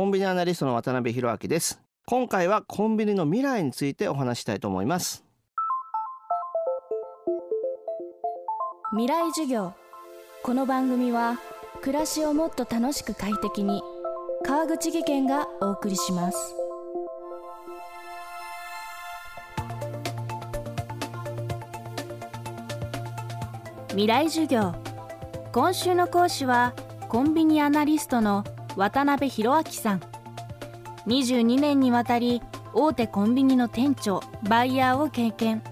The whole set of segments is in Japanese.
コンビニアナリストの渡辺博明です。今回はコンビニの未来についてお話したいと思います。未来授業。この番組は暮らしをもっと楽しく快適に川口義賢がお送りします。未来授業。今週の講師はコンビニアナリストの渡辺博明さん。22年にわたり大手コンビニの店長バイヤーを経験。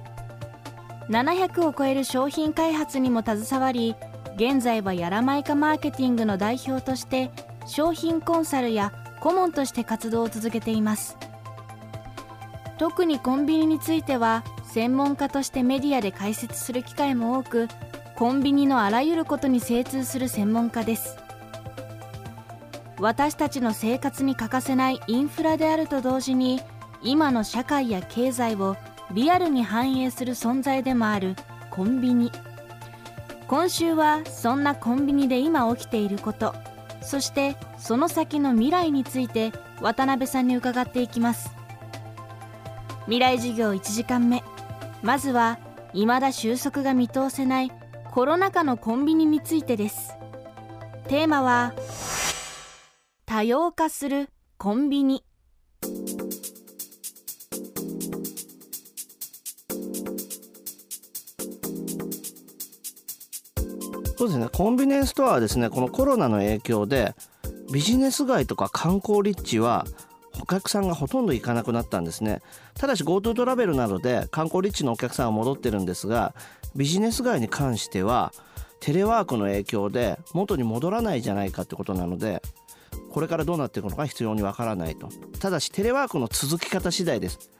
700を超える商品開発にも携わり現在はやらまいかマーケティングの代表として商品コンサルや顧問として活動を続けています。特にコンビニについては専門家としてメディアで解説する機会も多くコンビニのあらゆることに精通する専門家です。私たちの生活に欠かせないインフラであると同時に今の社会や経済をリアルに反映する存在でもあるコンビニ。今週はそんなコンビニで今起きていることそしてその先の未来について渡辺さんに伺っていきます。未来授業1時間目。まずは未だ収束が見通せないコロナ禍のコンビニについてです。テーマは多様化するコンビニ。そうですね。コンビニエンスストアはですねこのコロナの影響でビジネス街とか観光立地はお客さんがほとんど行かなくなったんですね。ただし GoTo トラベルなどで観光立地のお客さんは戻ってるんですがビジネス街に関してはテレワークの影響で元に戻らないじゃないかってことなのでこれからどうなっていくのか必要にわからないとただしテレワークの続き方次第です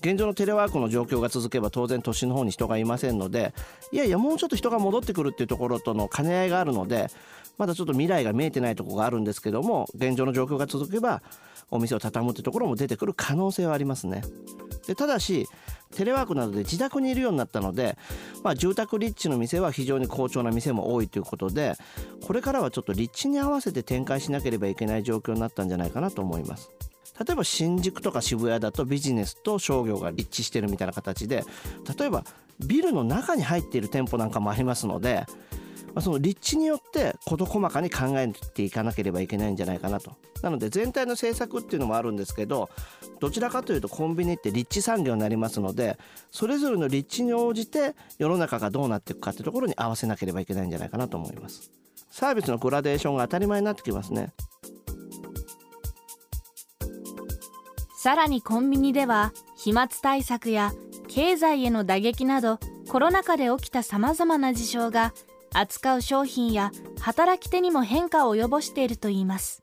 現状のテレワークの状況が続けば当然都心の方に人がいませんのでいやいやもうちょっと人が戻ってくるっていうところとの兼ね合いがあるのでまだちょっと未来が見えてないとこがあるんですけども現状の状況が続けばお店を畳むってところも出てくる可能性はありますね。でただしテレワークなどで自宅にいるようになったので、まあ、住宅立地の店は非常に好調な店も多いということでこれからはちょっと立地に合わせて展開しなければいけない状況になったんじゃないかなと思います。例えば新宿とか渋谷だとビジネスと商業が立地してるみたいな形で例えばビルの中に入っている店舗なんかもありますのでまあ、その立地によって事細かに考えていかなければいけないんじゃないかなと。なので全体の政策っていうのもあるんですけどどちらかというとコンビニって立地産業になりますのでそれぞれの立地に応じて世の中がどうなっていくかっていうところに合わせなければいけないんじゃないかなと思います。サービスのグラデーションが当たり前になってきますね。さらにコンビニでは飛沫対策や経済への打撃などコロナ禍で起きたさまざまな事象が扱う商品や働き手にも変化を及ぼしているといいます。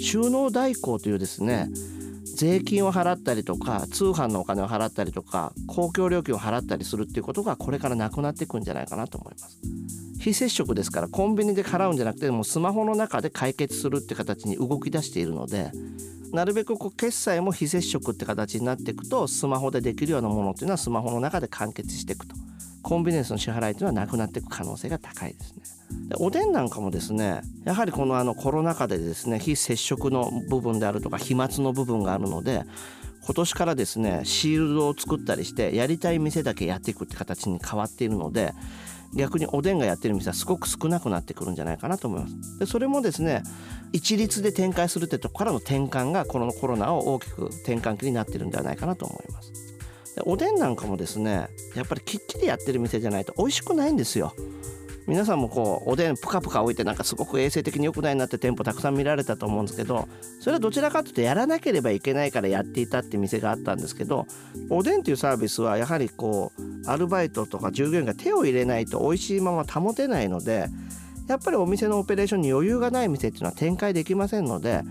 収納代行というですね税金を払ったりとか通販のお金を払ったりとか公共料金を払ったりするっていうことがこれからなくなっていくんじゃないかなと思います。非接触ですからコンビニで払うんじゃなくてもスマホの中で解決するって形に動き出しているのでなるべくこう決済も非接触って形になっていくとスマホでできるようなものっていうのはスマホの中で完結していくと。コンビニエンスの支払いというのはなくなっていく可能性が高いですね。でおでんなんかもですねやはりこのあのコロナ禍でですね非接触の部分であるとか飛沫の部分があるので今年からですねシールドを作ったりしてやりたい店だけやっていくって形に変わっているので逆におでんがやってる店はすごく少なくなってくるんじゃないかなと思います。でそれもですね一律で展開するってとこからの転換がこのコロナを大きく転換期になってるんではないかなと思います。でおでんなんかもですねやっぱりきっちりやってる店じゃないと美味しくないんですよ。皆さんもこうおでんプカプカ置いてなんかすごく衛生的に良くないなって店舗たくさん見られたと思うんですけどそれはどちらかというとやらなければいけないからやっていたって店があったんですけどおでんっていうサービスはやはりこうアルバイトとか従業員が手を入れないと美味しいまま保てないのでやっぱりお店のオペレーションに余裕がない店っていうのは展開できませんので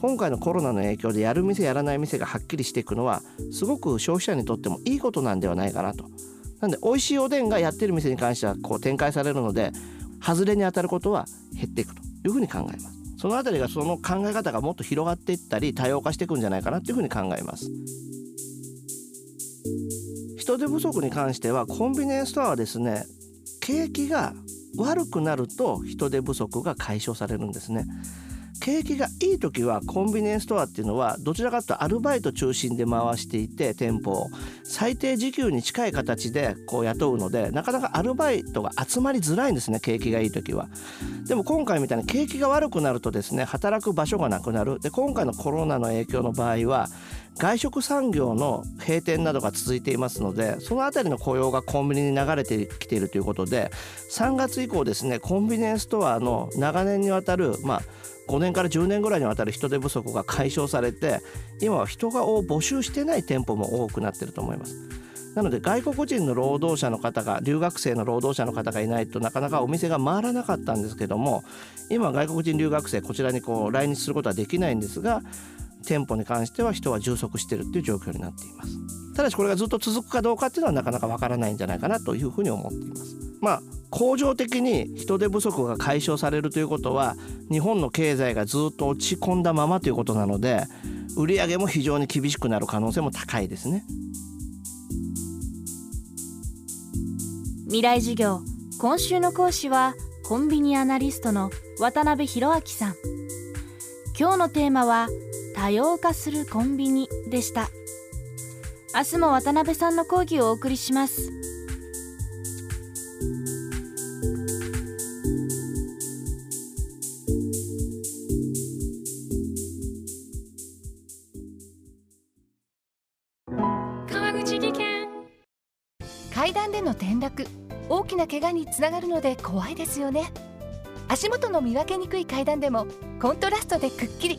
今回のコロナの影響でやる店やらない店がはっきりしていくのはすごく消費者にとってもいいことなんではないかなと。なんで美味しいおでんがやってる店に関してはこう展開されるので外れに当たることは減っていくというふうに考えます。そのあたりがその考え方がもっと広がっていったり多様化していくんじゃないかなというふうに考えます。人手不足に関してはコンビニエンスストアはですね景気が悪くなると人手不足が解消されるんですね。景気がいい時はコンビニエンスストアっていうのはどちらかというとアルバイト中心で回していて店舗を最低時給に近い形でこう雇うのでなかなかアルバイトが集まりづらいんですね景気がいい時は。でも今回みたいに景気が悪くなるとですね働く場所がなくなるで今回のコロナの影響の場合は外食産業の閉店などが続いていますのでその辺りの雇用がコンビニに流れてきているということで3月以降ですねコンビニエンスストアの長年にわたるまあ5年から10年ぐらいにわたる人手不足が解消されて今は人がを募集してない店舗も多くなってると思います。なので外国人の労働者の方が留学生の労働者の方がいないとなかなかお店が回らなかったんですけども今外国人留学生こちらにこう来日することはできないんですが店舗に関しては人は充足してるっていう状況になっています。ただしこれがずっと続くかどうかっていうのはなかなかわからないんじゃないかなというふうに思っています。まあ恒常的に人手不足が解消されるということは日本の経済がずっと落ち込んだままということなので売上も非常に厳しくなる可能性も高いですね。未来授業今週の講師はコンビニアナリストの渡辺博明さん。今日のテーマは多様化するコンビニでした。明日も渡辺さんの講義をお送りします。川口技研。階段での転落。大きな怪我につながるので怖いですよね。足元の見分けにくい階段でもコントラストでくっきり